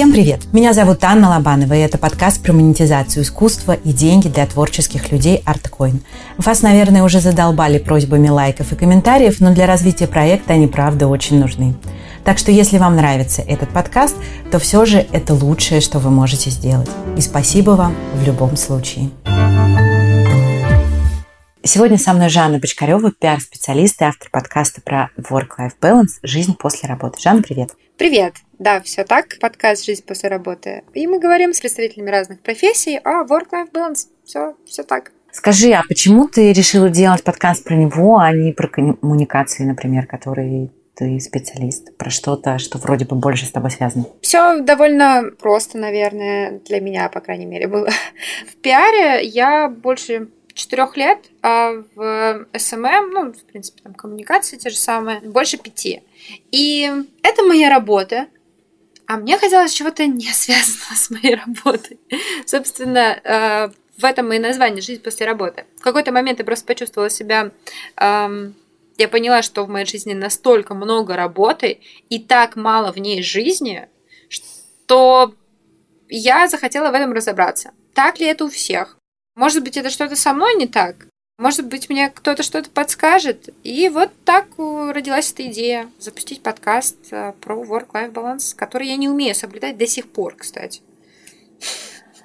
Всем привет! Меня зовут Анна Лобанова, и это подкаст про монетизацию искусства и деньги для творческих людей ArtCoin. Вас, наверное, уже задолбали просьбами лайков и комментариев, но для развития проекта они, правда, очень нужны. Так что если вам нравится этот подкаст, то все же это лучшее, что вы можете сделать. И спасибо вам в любом случае. Сегодня со мной Жанна Бочкарева, пиар-специалист и автор подкаста про Work-Life Balance «Жизнь после работы». Жанна, привет! Привет! Да, все так, подкаст «Жизнь после работы». И мы говорим с представителями разных профессий о Work-Life Balance. Все, все так. Скажи, а почему ты решила делать подкаст про него, а не про коммуникации, например, которые ты специалист, про что-то, что вроде бы больше с тобой связано? Все довольно просто, наверное, для меня, по крайней мере, было. В пиаре я больше четырех лет, а в SMM, ну, в принципе, там коммуникации те же самые, больше пяти. И это моя работа, а мне хотелось чего-то не связанного с моей работой. Собственно, э, в этом и название «Жизнь после работы». В какой-то момент я просто почувствовала себя... Эм, я поняла, что в моей жизни настолько много работы и так мало в ней жизни, что я захотела в этом разобраться. Так ли это у всех? Может быть, это что-то со мной не так? Может быть, мне кто-то что-то подскажет. И вот так родилась эта идея запустить подкаст э, про work-life balance, который я не умею соблюдать до сих пор, кстати.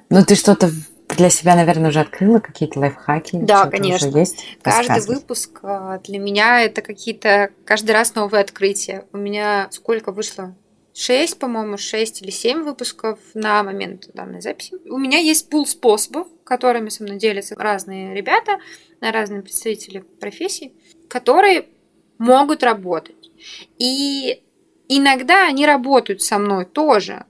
Ну, ты что-то для себя, наверное, уже открыла какие-то лайфхаки? Да, конечно. Уже есть? Каждый выпуск э, для меня это какие-то каждый раз новые открытия. У меня сколько вышло? 6, по-моему, 6 или 7 выпусков на момент данной записи. У меня есть пул способов, которыми со мной делятся разные ребята, разные представители профессий, которые могут работать. И иногда они работают со мной тоже,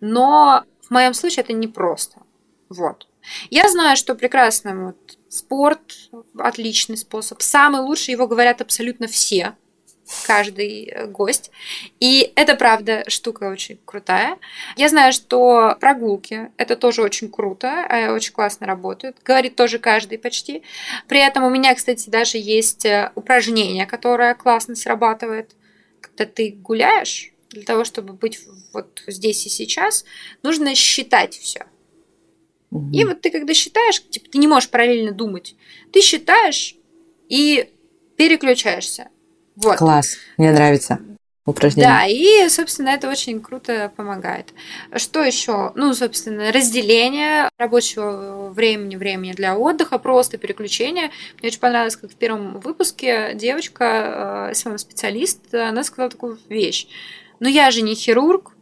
но в моем случае это непросто. Вот. Я знаю, что прекрасно вот, спорт отличный способ. Самый лучший его говорят абсолютно все каждый э, гость. И это, правда, штука очень крутая. Я знаю, что прогулки — это тоже очень круто, э, очень классно работают. Говорит тоже каждый почти. При этом у меня, кстати, даже есть э, упражнение, которое классно срабатывает. Когда ты гуляешь, для того, чтобы быть вот здесь и сейчас, нужно считать все. И вот ты когда считаешь, типа, ты не можешь параллельно думать, ты считаешь и переключаешься. Вот. Класс, мне нравится упражнение. Да, и, собственно, это очень круто помогает. Что еще? Ну, собственно, разделение рабочего времени, времени для отдыха, просто переключение. Мне очень понравилось, как в первом выпуске девочка, э, SMM-специалист, она сказала такую вещь. Но «Ну, я же не хирург.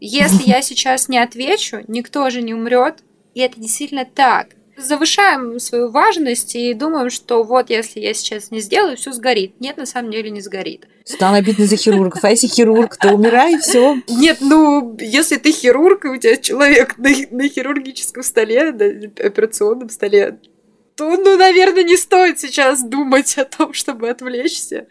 Если я сейчас не отвечу, никто же не умрет. И это действительно так завышаем свою важность и думаем, что вот если я сейчас не сделаю, все сгорит. Нет, на самом деле не сгорит. Стало обидно за хирургов. А если хирург, то умирай, и все. Нет, ну, если ты хирург, и у тебя человек на, на хирургическом столе, на операционном столе, то, ну, наверное, не стоит сейчас думать о том, чтобы отвлечься.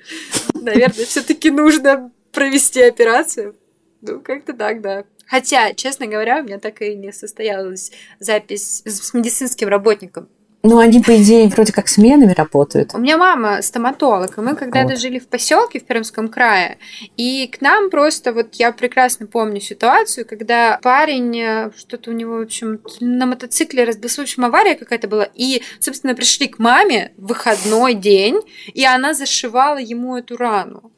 Наверное, все-таки нужно провести операцию. Ну, как-то так, да. Хотя, честно говоря, у меня так и не состоялась запись с медицинским работником. Ну, они, по идее, вроде как сменами работают. У меня мама стоматолог, и мы когда-то вот. жили в поселке в Пермском крае, и к нам просто, вот я прекрасно помню ситуацию, когда парень, э, что-то у него, в общем, на мотоцикле разбился, в общем, авария какая-то была, и, собственно, пришли к маме в выходной день, и она зашивала ему эту рану.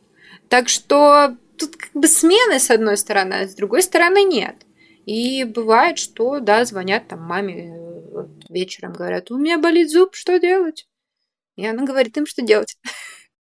Так что тут как бы смены с одной стороны, а с другой стороны нет. И бывает, что, да, звонят там маме вот, вечером, говорят, у меня болит зуб, что делать? И она говорит им, что делать.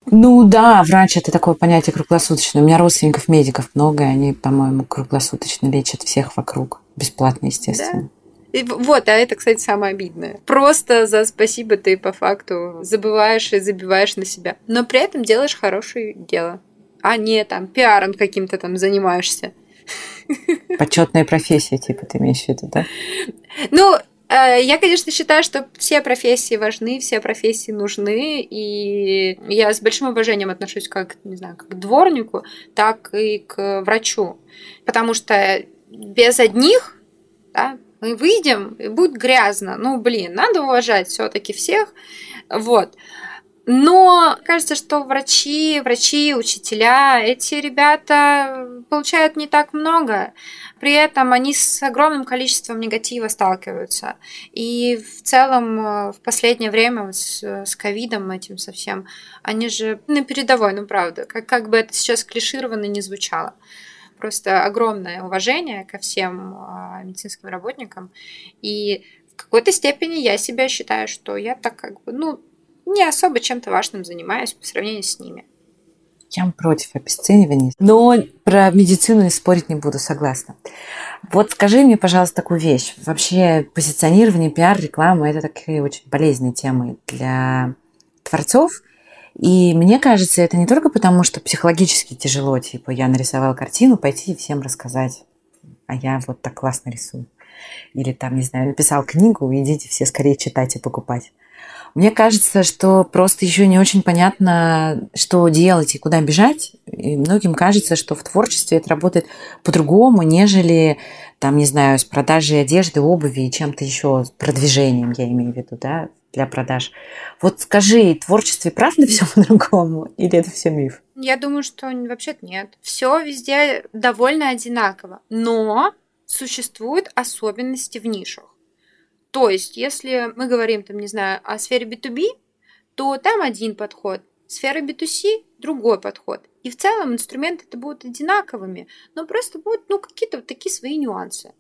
Ну да, врач это такое понятие круглосуточное. У меня родственников медиков много, и они, по-моему, круглосуточно лечат всех вокруг. Бесплатно, естественно. Да. И вот, а это, кстати, самое обидное. Просто за спасибо ты по факту забываешь и забиваешь на себя. Но при этом делаешь хорошее дело а не там пиаром каким-то там занимаешься. Почетная профессия, типа, ты имеешь в виду, да? Ну, э, я, конечно, считаю, что все профессии важны, все профессии нужны, и я с большим уважением отношусь как, не знаю, как к дворнику, так и к врачу. Потому что без одних да, мы выйдем, и будет грязно. Ну, блин, надо уважать все таки всех. Вот. Но кажется, что врачи, врачи, учителя, эти ребята получают не так много. При этом они с огромным количеством негатива сталкиваются. И в целом э, в последнее время с ковидом этим совсем, они же на передовой, ну правда, как, как бы это сейчас клишированно не звучало просто огромное уважение ко всем а, медицинским работникам. И в какой-то степени я себя считаю, что я так как бы, ну, не особо чем-то важным занимаюсь по сравнению с ними. Я против обесценивания, но про медицину спорить не буду, согласна. Вот скажи мне, пожалуйста, такую вещь. Вообще позиционирование, пиар, реклама – это такие очень полезные темы для творцов. И мне кажется, это не только потому, что психологически тяжело, типа я нарисовал картину, пойти и всем рассказать, а я вот так классно рисую. Или там, не знаю, написал книгу, идите все скорее читать и покупать. Мне кажется, что просто еще не очень понятно, что делать и куда бежать. И многим кажется, что в творчестве это работает по-другому, нежели, там, не знаю, с продажей одежды, обуви и чем-то еще, продвижением, я имею в виду, да, для продаж. Вот скажи, творчестве правда все по-другому или это все миф? Я думаю, что вообще-то нет. Все везде довольно одинаково. Но существуют особенности в нишах. То есть, если мы говорим, там, не знаю, о сфере B2B, то там один подход, сфера B2C – другой подход. И в целом инструменты это будут одинаковыми, но просто будут ну, какие-то вот такие свои нюансы.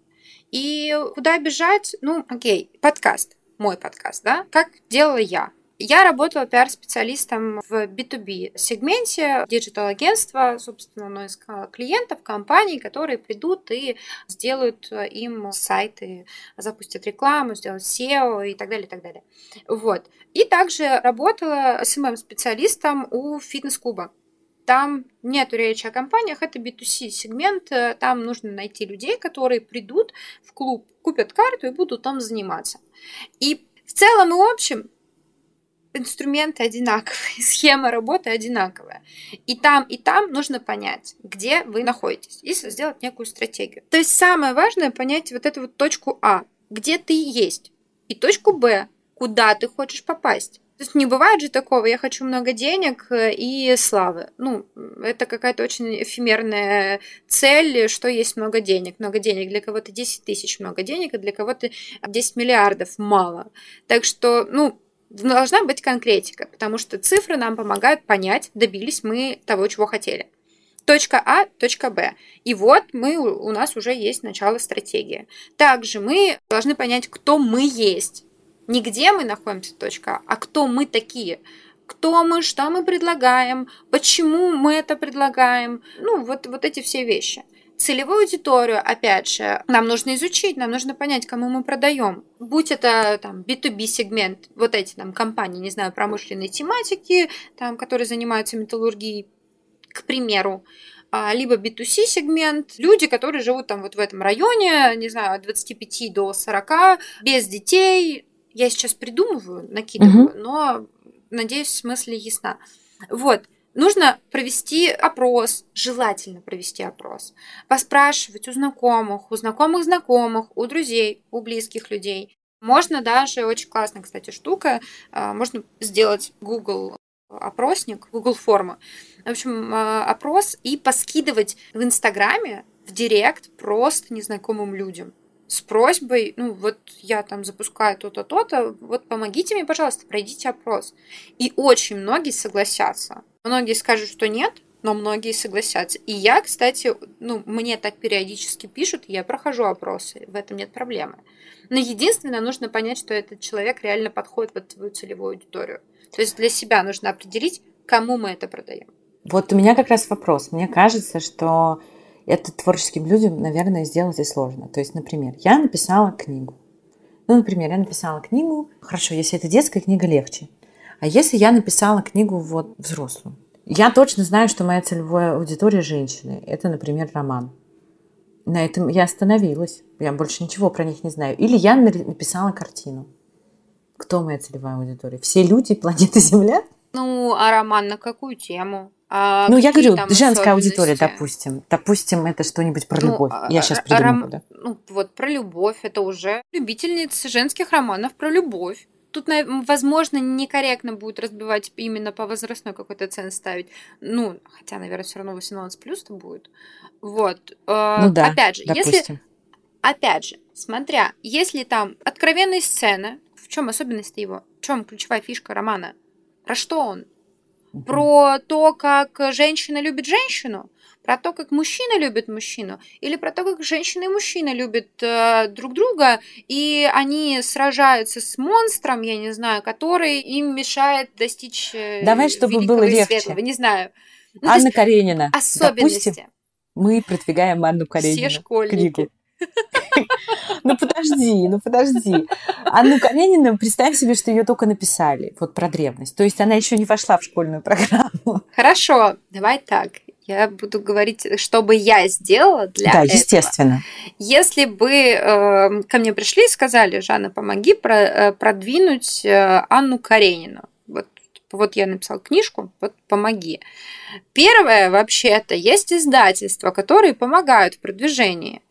И куда бежать? Ну, окей, подкаст, мой подкаст, да? Как делала я? Я работала пиар-специалистом в B2B сегменте, digital-агентства, собственно, оно искало клиентов, компаний, которые придут и сделают им сайты, запустят рекламу, сделают SEO и так далее, и так далее. Вот. И также работала SMM-специалистом у фитнес-клуба. Там нет речи о компаниях, это B2C сегмент, там нужно найти людей, которые придут в клуб, купят карту и будут там заниматься. И в целом и общем инструменты одинаковые, схема работы одинаковая. И там, и там нужно понять, где вы находитесь, и сделать некую стратегию. То есть самое важное понять вот эту вот точку А, где ты есть, и точку Б, куда ты хочешь попасть. То есть не бывает же такого, я хочу много денег э, и славы. Ну, это какая-то очень эфемерная цель, что есть много денег. Много денег для кого-то 10 тысяч много денег, а для кого-то 10 миллиардов мало. Так что, ну, должна быть конкретика, потому что цифры нам помогают понять, добились мы того, чего хотели. Точка А, точка Б. И вот мы, у нас уже есть начало стратегии. Также мы должны понять, кто мы есть. Не где мы находимся, точка А, а кто мы такие. Кто мы, что мы предлагаем, почему мы это предлагаем. Ну, вот, вот эти все вещи. Целевую аудиторию, опять же, нам нужно изучить, нам нужно понять, кому мы продаем. Будь это там B2B сегмент, вот эти там компании, не знаю, промышленной тематики, там, которые занимаются металлургией, к примеру, а, либо B2C сегмент, люди, которые живут там вот в этом районе, не знаю, от 25 до 40, без детей. Я сейчас придумываю, накидываю, угу. но надеюсь, в смысле ясна. Вот. Нужно провести опрос, желательно провести опрос, поспрашивать у знакомых, у знакомых знакомых, у друзей, у близких людей. Можно даже, очень классная, кстати, штука, а, можно сделать Google опросник, Google форма. В общем, а, опрос и поскидывать в Инстаграме, в Директ просто незнакомым людям с просьбой, ну вот я там запускаю то-то, то-то, вот помогите мне, пожалуйста, пройдите опрос. И очень многие согласятся. Многие скажут, что нет, но многие согласятся. И я, кстати, ну, мне так периодически пишут, я прохожу опросы, в этом нет проблемы. Но единственное, нужно понять, что этот человек реально подходит под твою целевую аудиторию. То есть для себя нужно определить, кому мы это продаем. Вот у меня как раз вопрос. Мне кажется, что это творческим людям, наверное, сделать и сложно. То есть, например, я написала книгу. Ну, например, я написала книгу. Хорошо, если это детская книга, легче. А если я написала книгу вот взрослую? Я точно знаю, что моя целевая аудитория женщины. Это, например, роман. На этом я остановилась. Я больше ничего про них не знаю. Или я написала картину. Кто моя целевая аудитория? Все люди планеты Земля? Ну, а роман на какую тему? А ну, я говорю, женская аудитория, допустим. Допустим, это что-нибудь про ну, любовь. Я сейчас придумаю. Ром... Да. Ну, вот про любовь. Это уже любительницы женских романов про любовь. тут, возможно, некорректно будет разбивать именно по возрастной какой-то цены ставить. Ну, хотя, наверное, все равно 18 плюс-то будет. Вот. Э, ну да, Опять же, допустим. если... Опять же, смотря, если там откровенные сцены, в чем особенность его? В чем ключевая фишка романа? Про что он? Про то, как женщина любит женщину? Про то, как мужчина любит мужчину? Или про то, как женщина и мужчина любят э, друг друга, и они сражаются с монстром, я не знаю, который им мешает достичь э, Давай, чтобы было легче. Светлого, не знаю. Ну, Анна Каренина. Особенности. Допустим, мы продвигаем Анну Каренину. Все школьники. Книгу. Ну подожди, ну подожди. Анну Каренину, представь себе, что ее только написали, вот про древность. То есть она еще не вошла в школьную программу. Хорошо, давай так. Я буду говорить, что бы я сделала для да, этого. Да, естественно. Если бы э, ко мне пришли и сказали, Жанна, помоги про, э, продвинуть э, Анну Каренину. Вот, вот я написала книжку, вот помоги. Первое, вообще, это есть издательства, которые помогают в продвижении.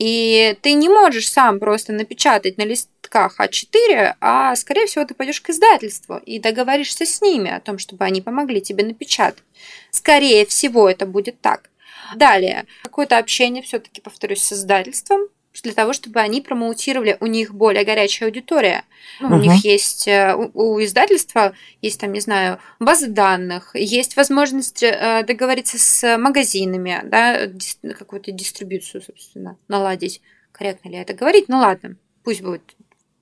И ты не можешь сам просто напечатать на листках А4, а скорее всего ты пойдешь к издательству и договоришься с ними о том, чтобы они помогли тебе напечатать. Скорее всего это будет так. Далее, какое-то общение все-таки, повторюсь, с издательством, для того, чтобы они промоутировали, у них более горячая аудитория. Ну, угу. У них есть, э, у, у издательства есть там, не знаю, базы данных, есть возможность э, договориться с магазинами, да, какую-то дистрибуцию, собственно, наладить. Корректно ли это говорить? Ну ладно, пусть будет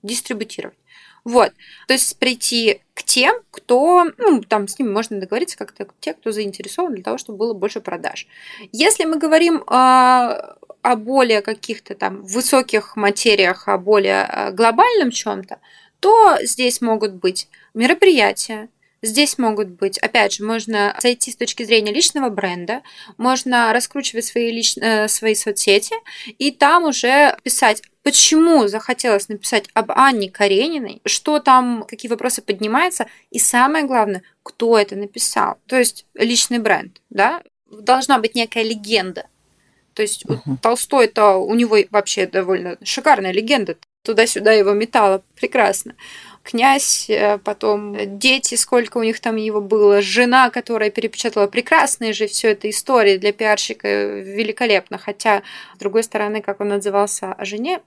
дистрибутировать. Вот. То есть прийти к тем, кто, ну, там с ними можно договориться как-то, те, кто заинтересован для того, чтобы было больше продаж. Если мы говорим э, о более каких-то там высоких материях, о более э, глобальном чем-то, то здесь могут быть мероприятия, Здесь могут быть, опять же, можно зайти с точки зрения личного бренда, можно раскручивать свои, лич... Э, свои соцсети и там уже писать, почему захотелось написать об Анне Карениной, что там, какие вопросы поднимаются, и самое главное, кто это написал. То есть личный бренд, да? Должна быть некая легенда то есть uh-huh. Толстой это у него вообще довольно шикарная легенда. Туда-сюда его метало прекрасно. Князь, э, потом дети, сколько у них там его было, жена, которая перепечатала прекрасные же все это истории для пиарщика великолепно. Хотя, с другой стороны, как он отзывался о жене,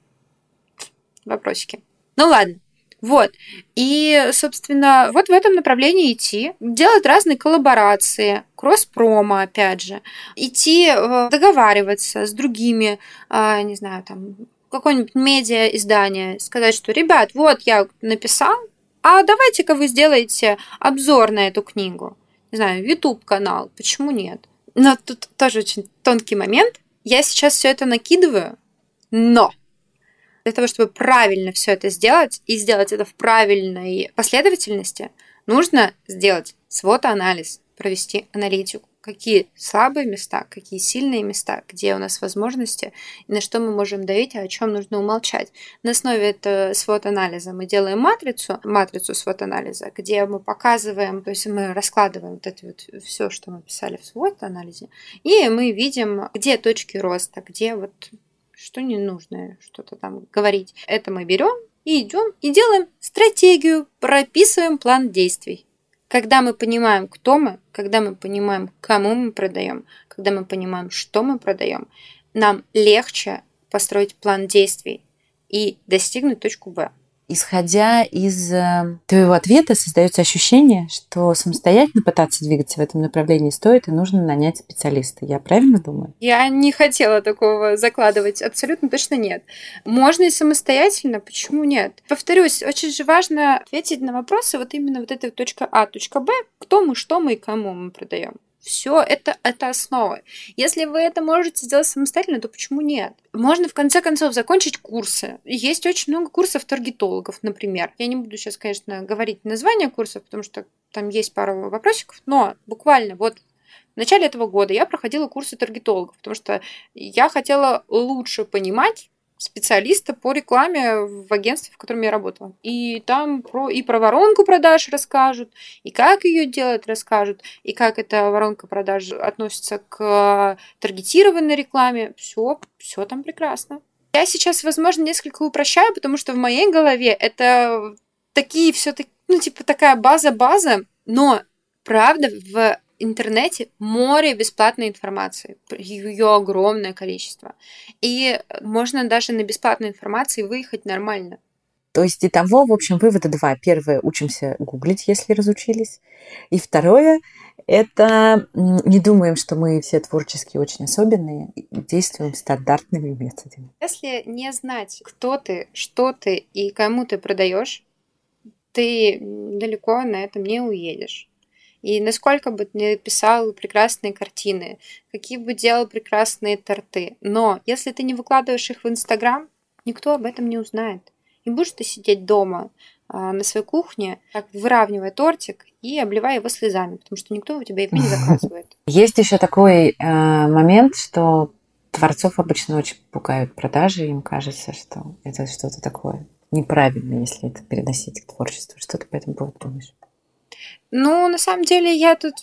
вопросики. Ну ладно. Вот. И, собственно, вот в этом направлении идти, делать разные коллаборации, кросс-промо, опять же, идти э, договариваться с другими, а, не знаю, там, какое-нибудь медиа-издание, сказать, что, ребят, вот я написал, а давайте-ка вы сделаете обзор на эту книгу. Не знаю, YouTube-канал, почему нет? Но тут тоже очень тонкий момент. Я сейчас все это накидываю, но для того, чтобы правильно все это сделать и сделать это в правильной последовательности, нужно сделать свод-анализ, провести аналитику. Какие слабые места, какие сильные места, где у нас возможности, и на что мы можем давить, а о чем нужно умолчать. На основе этого свод-анализа мы делаем матрицу, матрицу свод-анализа, где мы показываем, то есть мы раскладываем вот это вот все, что мы писали в свод-анализе, и мы видим, где точки роста, где вот что не нужно что-то там говорить. Это мы берем и идем и делаем стратегию, прописываем план действий. Когда мы понимаем, кто мы, когда мы понимаем, кому мы продаем, когда мы понимаем, что мы продаем, нам легче построить план действий и достигнуть точку Б исходя из э, твоего ответа, создается ощущение, что самостоятельно пытаться двигаться в этом направлении стоит, и нужно нанять специалиста. Я правильно думаю? Я не хотела такого закладывать. Абсолютно точно нет. Можно и самостоятельно, почему нет? Повторюсь, очень же важно ответить на вопросы вот именно вот этой точка А, точка Б, кто мы, что мы и кому мы продаем. Все это, это основа. Если вы это можете сделать самостоятельно, то почему нет? Можно, в конце концов, закончить курсы. Есть очень много курсов таргетологов, например. Я не буду сейчас, конечно, говорить название курсов, потому что там есть пару вопросиков, но буквально вот в начале этого года я проходила курсы таргетологов, потому что я хотела лучше понимать, специалиста по рекламе в агентстве, в котором я работала. И там про, и про воронку продаж расскажут, и как ее делать расскажут, и как эта воронка продаж относится к таргетированной рекламе. Все, все там прекрасно. Я сейчас, возможно, несколько упрощаю, потому что в моей голове это такие все-таки, ну, типа такая база-база, но правда в интернете море бесплатной информации, ее огромное количество. И можно даже на бесплатной информации выехать нормально. То есть и того, в общем, вывода два. Первое, учимся гуглить, если разучились. И второе, это не думаем, что мы все творческие очень особенные, действуем стандартными методами. Если не знать, кто ты, что ты и кому ты продаешь, ты далеко на этом не уедешь. И насколько бы ты писал прекрасные картины, какие бы делал прекрасные торты, но если ты не выкладываешь их в Инстаграм, никто об этом не узнает. И будешь ты сидеть дома а, на своей кухне, так выравнивая тортик и обливая его слезами, потому что никто у тебя его не заказывает. Есть еще такой э, момент, что творцов обычно очень пугают продажи, им кажется, что это что-то такое неправильное, если это переносить к творчеству. Что ты по этому поводу думаешь? Ну, на самом деле, я тут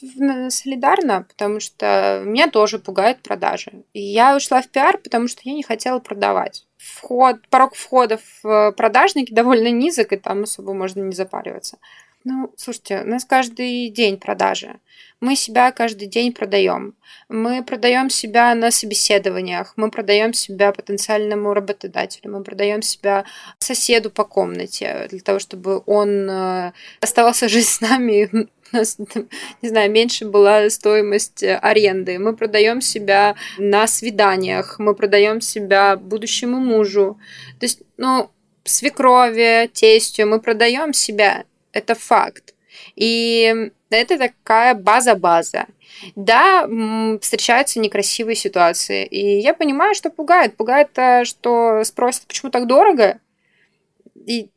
солидарна, потому что меня тоже пугают продажи. Я ушла в пиар, потому что я не хотела продавать. Вход, порог входа в продажники довольно низок, и там особо можно не запариваться. Ну, слушайте, у нас каждый день продажи. Мы себя каждый день продаем. Мы продаем себя на собеседованиях, мы продаем себя потенциальному работодателю, мы продаем себя соседу по комнате для того, чтобы он э, оставался жить с нами у нас, не знаю, меньше была стоимость аренды. Мы продаем себя на свиданиях, мы продаем себя будущему мужу. То есть, ну, свекрови, тестю, мы продаем себя. Это факт. И это такая база-база. Да, встречаются некрасивые ситуации. И я понимаю, что пугает. Пугает, э, что спросят, почему так дорого? И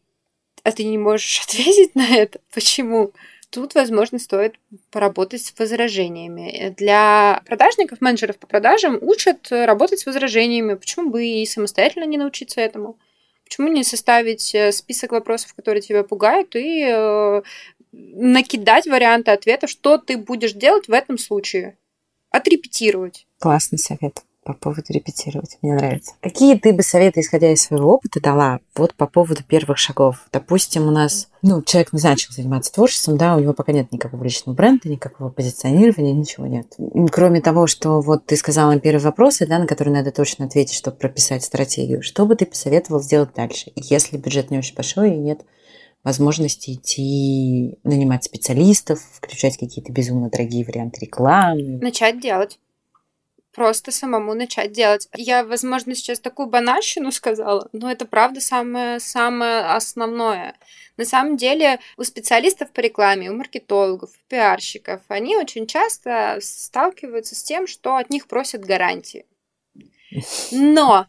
а ты не можешь ответить на это. Почему? Тут, возможно, стоит поработать с возражениями. Для продажников, менеджеров по продажам учат работать с возражениями. Почему бы и самостоятельно не научиться этому? Почему не составить э, список вопросов, которые тебя пугают, и э, накидать варианты ответа, что ты будешь делать в этом случае. Отрепетировать. Классный совет по поводу репетировать. Мне нравится. Какие ты бы советы, исходя из своего опыта, дала вот по поводу первых шагов? Допустим, у нас, ну, человек начал заниматься творчеством, да, у него пока нет никакого личного бренда, никакого позиционирования, ничего нет. Кроме того, что вот ты сказала первые вопросы, да, на которые надо точно ответить, чтобы прописать стратегию. Что бы ты посоветовал сделать дальше, если бюджет не очень большой и нет возможности идти нанимать специалистов, включать какие-то безумно дорогие варианты рекламы. Начать делать. Просто самому начать делать. Я, возможно, сейчас такую банальщину сказала, но это правда самое, самое основное. На самом деле у специалистов по рекламе, у маркетологов, у пиарщиков, они очень часто сталкиваются с тем, что от них просят гарантии. Но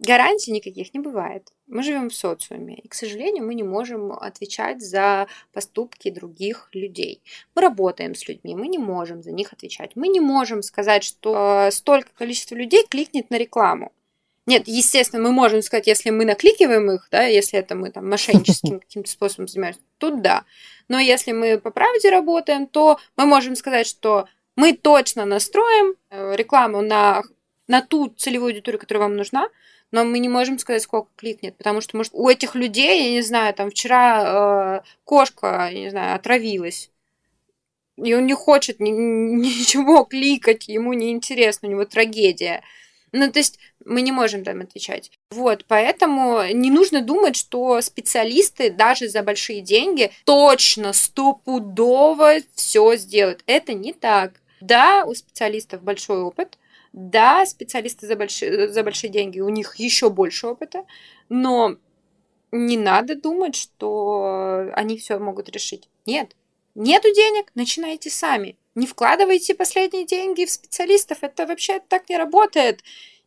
гарантий никаких не бывает. Мы живем в социуме, и, к сожалению, мы не можем отвечать за поступки других людей. Мы работаем с людьми, мы не можем за них отвечать. Мы не можем сказать, что столько количества людей кликнет на рекламу. Нет, естественно, мы можем сказать, если мы накликиваем их, да, если это мы там мошенническим каким-то способом занимаемся, тут да. Но если мы по правде работаем, то мы можем сказать, что мы точно настроим э, рекламу на, на ту целевую аудиторию, которая вам нужна, но мы не можем сказать, сколько кликнет, потому что, может, у этих людей, я не знаю, там вчера э, кошка, я не знаю, отравилась, и он не хочет ни, ничего кликать, ему не интересно, у него трагедия. Ну, то есть мы не можем там отвечать. Вот, поэтому не нужно думать, что специалисты даже за большие деньги точно, стопудово все сделают. Это не так. Да, у специалистов большой опыт, да, специалисты за большие, за большие деньги, у них еще больше опыта, но не надо думать, что они все могут решить. Нет. Нету денег, начинайте сами. Не вкладывайте последние деньги в специалистов. Это вообще так не работает.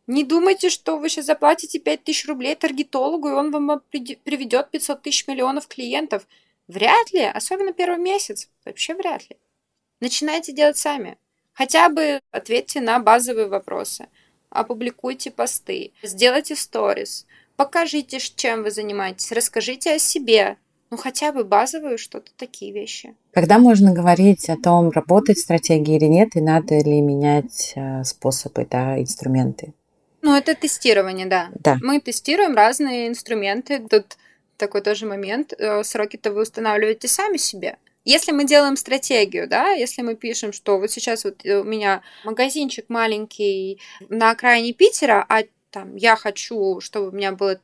Не думайте, что вы сейчас заплатите 5000 рублей таргетологу, и он вам приведет 500 тысяч миллионов клиентов. Вряд ли, особенно первый месяц. Вообще вряд ли. Начинайте делать сами. Хотя бы ответьте на базовые вопросы, опубликуйте посты, сделайте сторис, покажите, чем вы занимаетесь, расскажите о себе, ну хотя бы базовые что-то такие вещи. Когда можно говорить о том, работать стратегия или нет, и надо ли менять э, способы, да, инструменты? Ну, это тестирование, да. Да. Мы тестируем разные инструменты. Тут такой тоже момент. Э, сроки-то вы устанавливаете сами себе. Если мы делаем стратегию, да, если мы пишем, что вот сейчас вот у меня магазинчик маленький на окраине Питера, а там я хочу, чтобы у меня было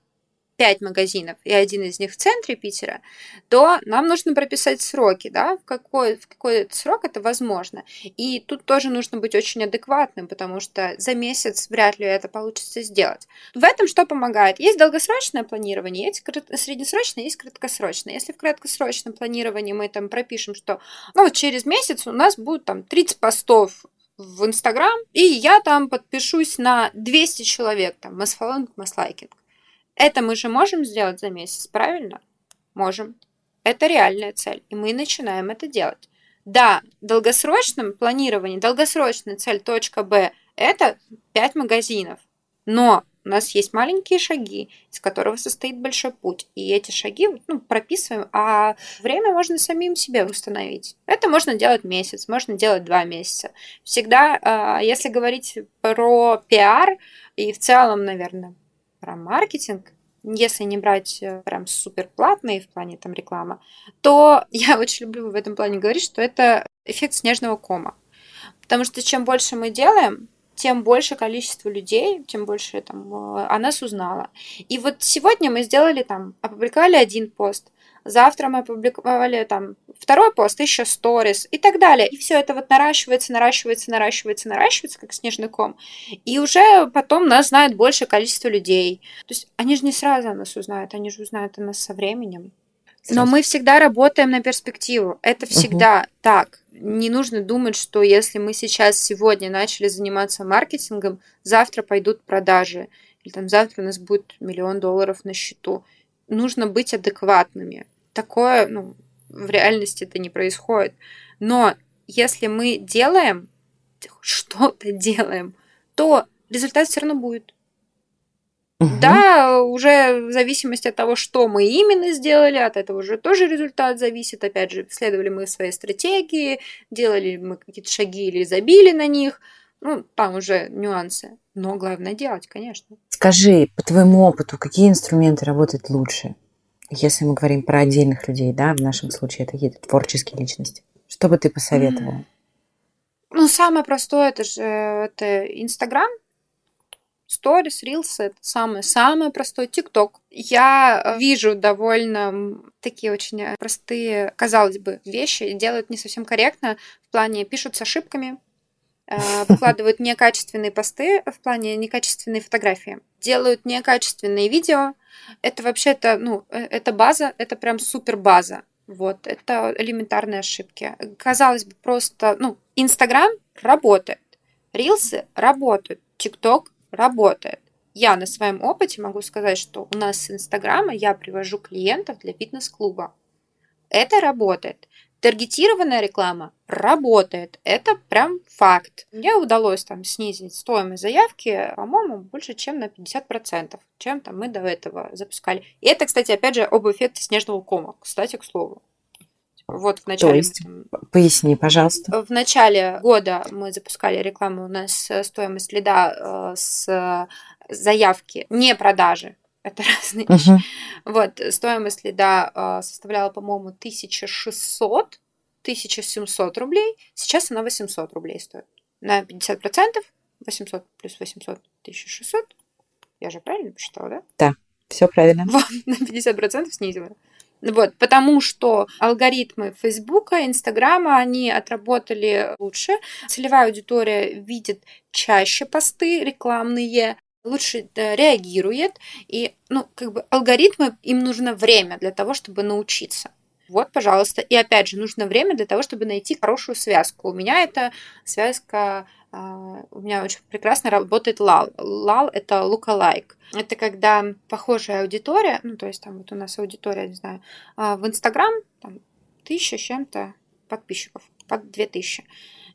5 магазинов, и один из них в центре Питера, то нам нужно прописать сроки, да, в какой, в какой срок это возможно. И тут тоже нужно быть очень адекватным, потому что за месяц вряд ли это получится сделать. В этом что помогает? Есть долгосрочное планирование, есть среднесрочное, есть краткосрочное. Если в краткосрочном планировании мы там пропишем, что ну, вот через месяц у нас будет там 30 постов в Инстаграм, и я там подпишусь на 200 человек, там, масфолонг, маслайкинг. Это мы же можем сделать за месяц, правильно? Можем. Это реальная цель, и мы начинаем это делать. Да, в долгосрочном планировании, долгосрочная цель точка Б – это 5 магазинов. Но у нас есть маленькие шаги, из которого состоит большой путь. И эти шаги ну, прописываем, а время можно самим себе установить. Это можно делать месяц, можно делать два месяца. Всегда, а, если говорить про пиар и в целом, наверное, про маркетинг, если не брать э, прям супер платные в плане там рекламы, то я очень люблю в этом плане говорить, что это эффект снежного кома. Потому что чем больше мы делаем, тем больше количество людей, тем больше там, э, о нас узнала. И вот сегодня мы сделали там, опубликовали один пост, завтра мы опубликовали там второй пост, еще сторис и так далее. И все это вот наращивается, наращивается, наращивается, наращивается, как снежный ком. И уже потом нас знает большее количество людей. То есть они же не сразу о нас узнают, они же узнают о нас со временем. Но мы всегда работаем на перспективу. Это всегда угу. так. Не нужно думать, что если мы сейчас сегодня начали заниматься маркетингом, завтра пойдут продажи. Или там завтра у нас будет миллион долларов на счету. Нужно быть адекватными. Такое, ну, в реальности это не происходит. Но если мы делаем, что-то делаем, то результат все равно будет. Угу. Да, уже в зависимости от того, что мы именно сделали, от этого уже тоже результат зависит. Опять же, следовали мы своей стратегии, делали мы какие-то шаги или забили на них. Ну, там уже нюансы. Но главное делать, конечно. Скажи, по твоему опыту, какие инструменты работают лучше? Если мы говорим про отдельных людей, да, в нашем случае это какие-то творческие личности. Что бы ты посоветовала? Ну, самое простое это же это Инстаграм, Stories, Reels — это самое, самое простое. ТикТок. Я вижу довольно такие очень э, простые, казалось бы, вещи, делают не совсем корректно, в плане пишут с ошибками, выкладывают некачественные посты в плане некачественные фотографии, делают некачественные видео. Это вообще-то, ну, это база, это прям супер база. Вот, это элементарные ошибки. Казалось бы, просто, ну, Инстаграм работает, Рилсы работают, ТикТок работает. Я на своем опыте могу сказать, что у нас с Инстаграма я привожу клиентов для фитнес-клуба. Это работает. Таргетированная реклама работает. Это прям факт. Мне удалось там снизить стоимость заявки, по-моему, больше, чем на 50%, чем там мы до этого запускали. И это, кстати, опять же, об эффекте снежного кома. Кстати, к слову. Вот в начале... То есть, поясни, пожалуйста. В начале года мы запускали рекламу, у нас э, стоимость лида э, с заявки, не продажи, это разные uh-huh. вещи. Вот, стоимость лида э, составляла, по-моему, 1600, 1700 рублей, сейчас она 800 рублей стоит. На 50% 800 плюс 800, 1600. Я же правильно посчитала, да? Да, все правильно. Вот, на 50% снизила. Вот, потому что алгоритмы Фейсбука, Инстаграма, они отработали лучше. Целевая аудитория видит чаще посты рекламные, лучше реагирует. И, ну, как бы алгоритмы, им нужно время для того, чтобы научиться. Вот, пожалуйста. И опять же, нужно время для того, чтобы найти хорошую связку. У меня это связка а, у меня очень прекрасно работает лал. Лал – это lookalike. Это когда похожая аудитория, ну, то есть там вот у нас аудитория, не знаю, а, в Инстаграм там тысяча с чем-то подписчиков, под две тысячи.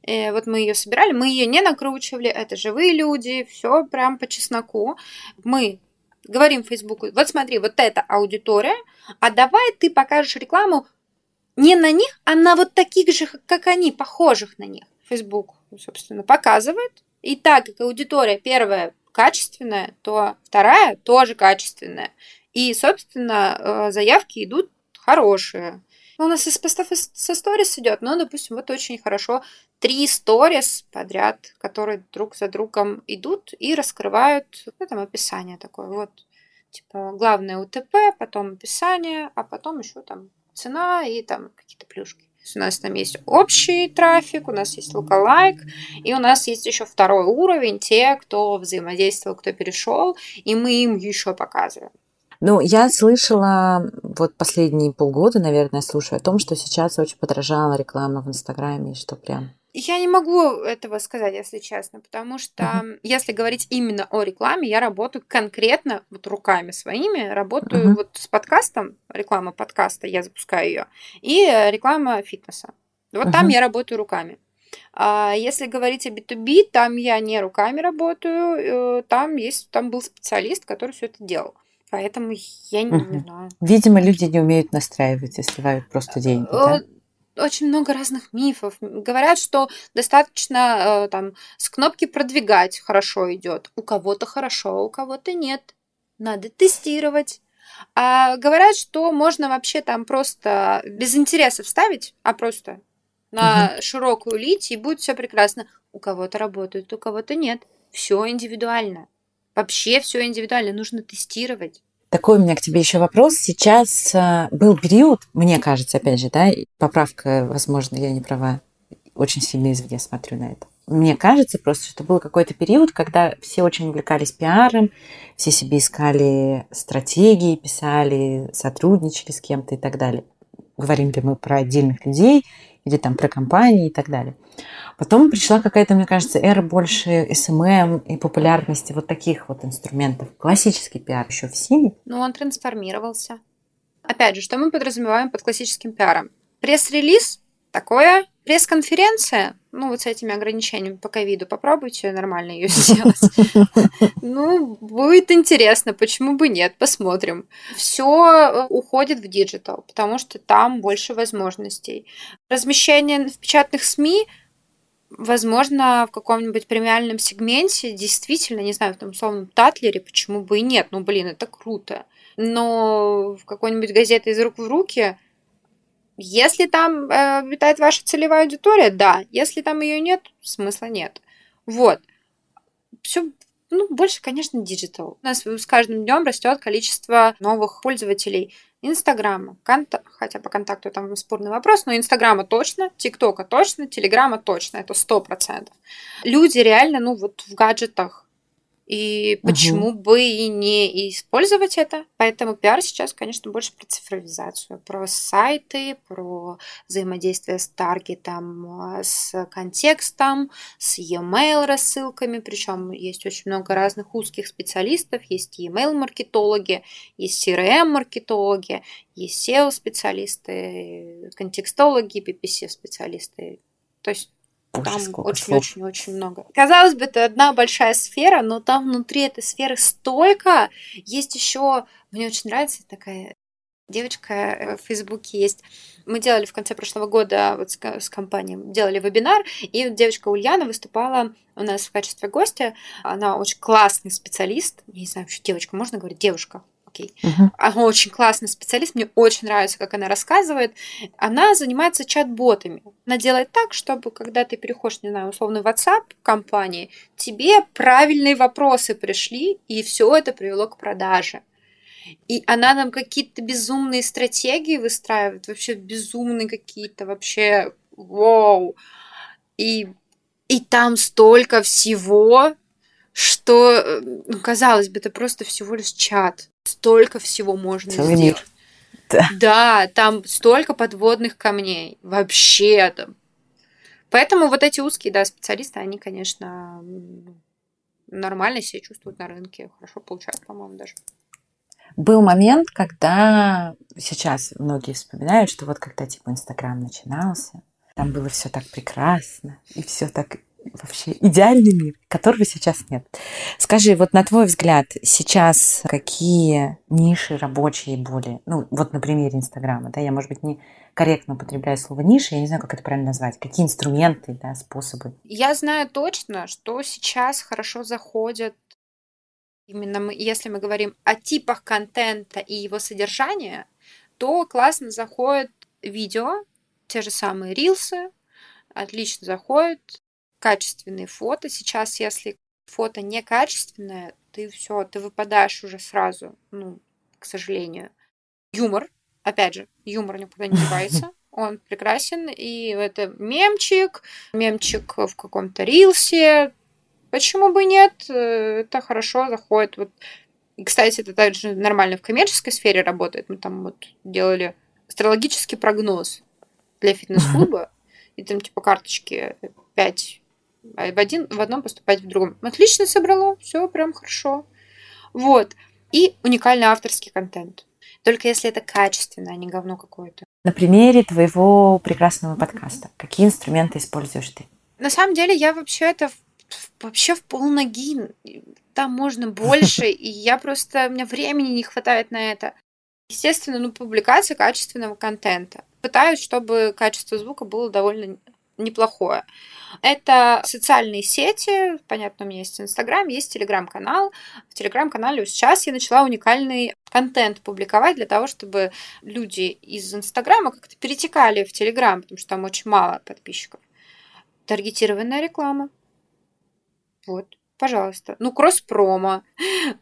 И вот мы ее собирали, мы ее не накручивали, это живые люди, все прям по чесноку. Мы говорим Фейсбуку, вот смотри, вот эта аудитория, а давай ты покажешь рекламу не на них, а на вот таких же, как они, похожих на них. Facebook, собственно, показывает. И так как аудитория первая качественная, то вторая тоже качественная. И, собственно, э, заявки идут хорошие. Ну, у нас из постов со сторис идет, но, допустим, вот очень хорошо три сторис подряд, которые друг за другом идут и раскрывают, ну, там, описание такое, вот, типа, главное УТП, потом описание, а потом еще там цена и там какие-то плюшки. У нас там есть общий трафик, у нас есть лукалайк, и у нас есть еще второй уровень, те, кто взаимодействовал, кто перешел, и мы им еще показываем. Ну, я слышала, вот последние полгода, наверное, слушаю о том, что сейчас очень подорожала реклама в Инстаграме, и что прям я не могу этого сказать, если честно, потому что uh-huh. если говорить именно о рекламе, я работаю конкретно вот руками своими, работаю uh-huh. вот с подкастом, реклама подкаста, я запускаю ее, и реклама фитнеса. Вот uh-huh. там я работаю руками. А если говорить о B2B, там я не руками работаю, э, там есть, там был специалист, который все это делал. Поэтому я не, угу. не знаю. Видимо, люди не умеют настраивать и сливают просто деньги, да? Э, очень много разных мифов. Говорят, что достаточно э, там с кнопки продвигать хорошо идет. У кого-то хорошо, у кого-то нет. Надо тестировать. А говорят, что можно вообще там просто без интереса вставить, а просто на угу. широкую лить, и будет все прекрасно. У кого-то работает, у кого-то нет. Все индивидуально. Вообще все индивидуально, нужно тестировать. Такой у меня к тебе еще вопрос. Сейчас э, был период, мне кажется, опять же, да, поправка, возможно, я не права, очень сильно извне смотрю на это. Мне кажется просто, что был какой-то период, когда все очень увлекались пиаром, все себе искали стратегии, писали, сотрудничали с кем-то и так далее. Говорим ли мы про отдельных людей или там про компании и так далее. Потом пришла какая-то, мне кажется, эра больше SMM и популярности вот таких вот инструментов. Классический пиар еще в силе. Ну, он трансформировался. Опять же, что мы подразумеваем под классическим пиаром? Пресс-релиз такое, пресс-конференция, ну, вот с этими ограничениями по ковиду, попробуйте нормально ее сделать. Ну, будет интересно, почему бы нет, посмотрим. Все э, уходит в digital, потому что там больше возможностей. Размещение в печатных СМИ возможно, в каком-нибудь премиальном сегменте действительно, не знаю, в том условном Tatler е, почему бы и нет, ну, блин, это круто. Но в какой-нибудь газете из рук в руки, если там э, обитает ваша целевая аудитория, да. Если там ее нет, смысла нет. Вот. Все ну, больше, конечно, digital. У нас с каждым днем растет количество новых пользователей Инстаграма, конта... хотя по контакту там спорный вопрос, но Инстаграма точно, ТикТока точно, Телеграма точно, это сто процентов. Люди реально, ну вот в гаджетах и почему угу. бы и не использовать это? Поэтому пиар сейчас, конечно, больше про цифровизацию, про сайты, про взаимодействие с таргетом, а, с контекстом, с e-mail рассылками. Причем есть очень много разных узких специалистов. Есть e-mail маркетологи, есть CRM маркетологи, есть SEO специалисты, контекстологи, PPC специалисты. То есть там очень-очень-очень много. Казалось бы, это одна большая сфера, но там внутри этой сферы столько. Есть еще, мне очень нравится такая девочка э, в Фейсбуке есть. Мы делали в конце прошлого года вот с, с компанией, делали вебинар, и девочка Ульяна выступала у нас в качестве гостя. Она очень классный специалист. Я не знаю, что девочка, можно говорить девушка? Окей. Uh-huh. Она очень классный специалист, мне очень нравится, как она рассказывает. Она занимается чат-ботами. Она делает так, чтобы когда ты переходишь, не знаю, условно в WhatsApp компании, тебе правильные вопросы пришли, и все это привело к продаже. И она нам какие-то безумные стратегии выстраивает, вообще безумные какие-то, вообще, вау. И, и там столько всего, что, э, ну, казалось бы, это просто всего лишь чат. Столько всего можно Целый сделать. Мир. Да. да, там столько подводных камней. Вообще там. Поэтому вот эти узкие, да, специалисты, они, конечно, нормально себя чувствуют на рынке, хорошо получают, по-моему, даже. Был момент, когда сейчас многие вспоминают, что вот когда типа Инстаграм начинался, там было все так прекрасно, и все так вообще идеальный мир, которого сейчас нет. Скажи, вот на твой взгляд, сейчас какие ниши рабочие более, ну вот на примере Инстаграма, да, я, может быть, не корректно употребляю слово ниши, я не знаю, как это правильно назвать, какие инструменты, да, способы? Я знаю точно, что сейчас хорошо заходят Именно мы, если мы говорим о типах контента и его содержания, то классно заходит видео, те же самые рилсы, отлично заходят, качественные фото. Сейчас, если фото некачественное, ты все, ты выпадаешь уже сразу, ну, к сожалению. Юмор, опять же, юмор никуда не девается. Он прекрасен, и это мемчик, мемчик в каком-то рилсе. Почему бы нет? Это хорошо заходит. Вот. И, кстати, это также нормально в коммерческой сфере работает. Мы там вот делали астрологический прогноз для фитнес-клуба, и там типа карточки 5 а в, один, в одном поступать в другом. Отлично собрало, все прям хорошо. Вот. И уникальный авторский контент. Только если это качественно, а не говно какое-то. На примере твоего прекрасного подкаста, какие инструменты используешь ты? На самом деле я вообще это вообще в полноги. Там можно больше, и я просто... У меня времени не хватает на это. Естественно, ну, публикация качественного контента. Пытаюсь, чтобы качество звука было довольно неплохое. Это социальные сети, понятно, у меня есть Инстаграм, есть Телеграм-канал. В Телеграм-канале сейчас я начала уникальный контент публиковать для того, чтобы люди из Инстаграма как-то перетекали в Телеграм, потому что там очень мало подписчиков. Таргетированная реклама. Вот, пожалуйста. Ну, кросс-промо.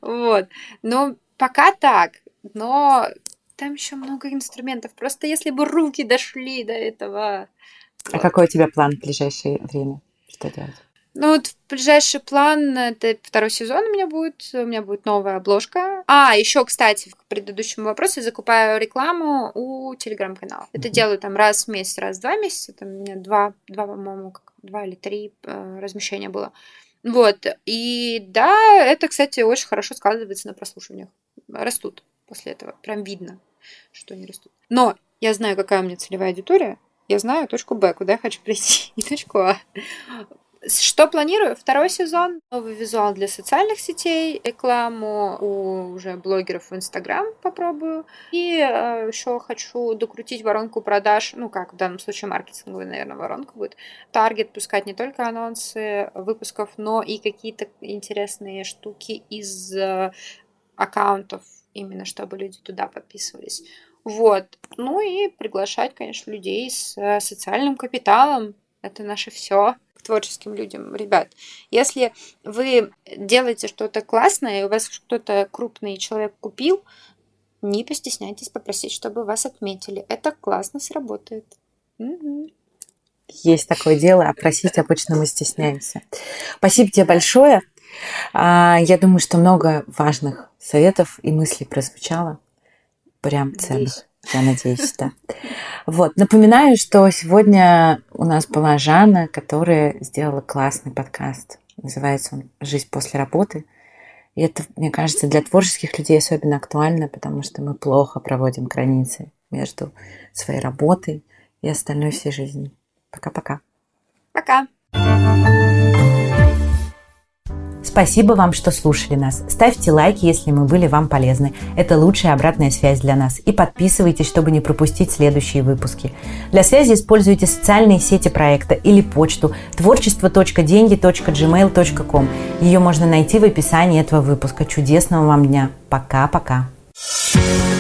вот. Но пока так. Но там еще много инструментов. Просто если бы руки дошли до этого, а какой у тебя план в ближайшее время? Что делать? Ну вот ближайший план это второй сезон у меня будет, у меня будет новая обложка. А, еще, кстати, к предыдущему вопросу, я закупаю рекламу у телеграм-канала. Это делаю там раз в месяц, раз в два месяца, там у меня два, два по-моему, два или три э, размещения было. Вот, и да, это, кстати, очень хорошо сказывается на прослушиваниях. Растут после этого, прям видно, что они растут. Но я знаю, какая у меня целевая аудитория, я знаю точку Б, куда я хочу прийти, и точку А. Что планирую? Второй сезон, новый визуал для социальных сетей, рекламу у уже блогеров в Инстаграм попробую. И э, еще хочу докрутить воронку продаж, ну как в данном случае маркетинговая, наверное, воронка будет. Таргет пускать не только анонсы выпусков, но и какие-то интересные штуки из э, аккаунтов, именно чтобы люди туда подписывались. Вот. Ну и приглашать, конечно, людей с э, социальным капиталом. Это наше все творческим людям. Ребят, если вы делаете что-то классное, и у вас кто-то крупный человек купил, не постесняйтесь попросить, чтобы вас отметили. Это классно сработает. Есть такое дело, а обычно мы стесняемся. Спасибо тебе большое. А, я думаю, что много важных советов и мыслей прозвучало прям ценных. Я надеюсь, да. Вот. Напоминаю, что сегодня у нас была Жанна, которая сделала классный подкаст. Называется он «Жизнь после работы». И это, мне кажется, для творческих людей особенно актуально, потому что мы плохо проводим границы между своей работой и остальной всей жизнью. Пока-пока. Пока. -пока. Пока. Спасибо вам, что слушали нас. Ставьте лайки, если мы были вам полезны. Это лучшая обратная связь для нас. И подписывайтесь, чтобы не пропустить следующие выпуски. Для связи используйте социальные сети проекта или почту творчество.деньги.gmail.com. Ее можно найти в описании этого выпуска. Чудесного вам дня. Пока-пока. thank you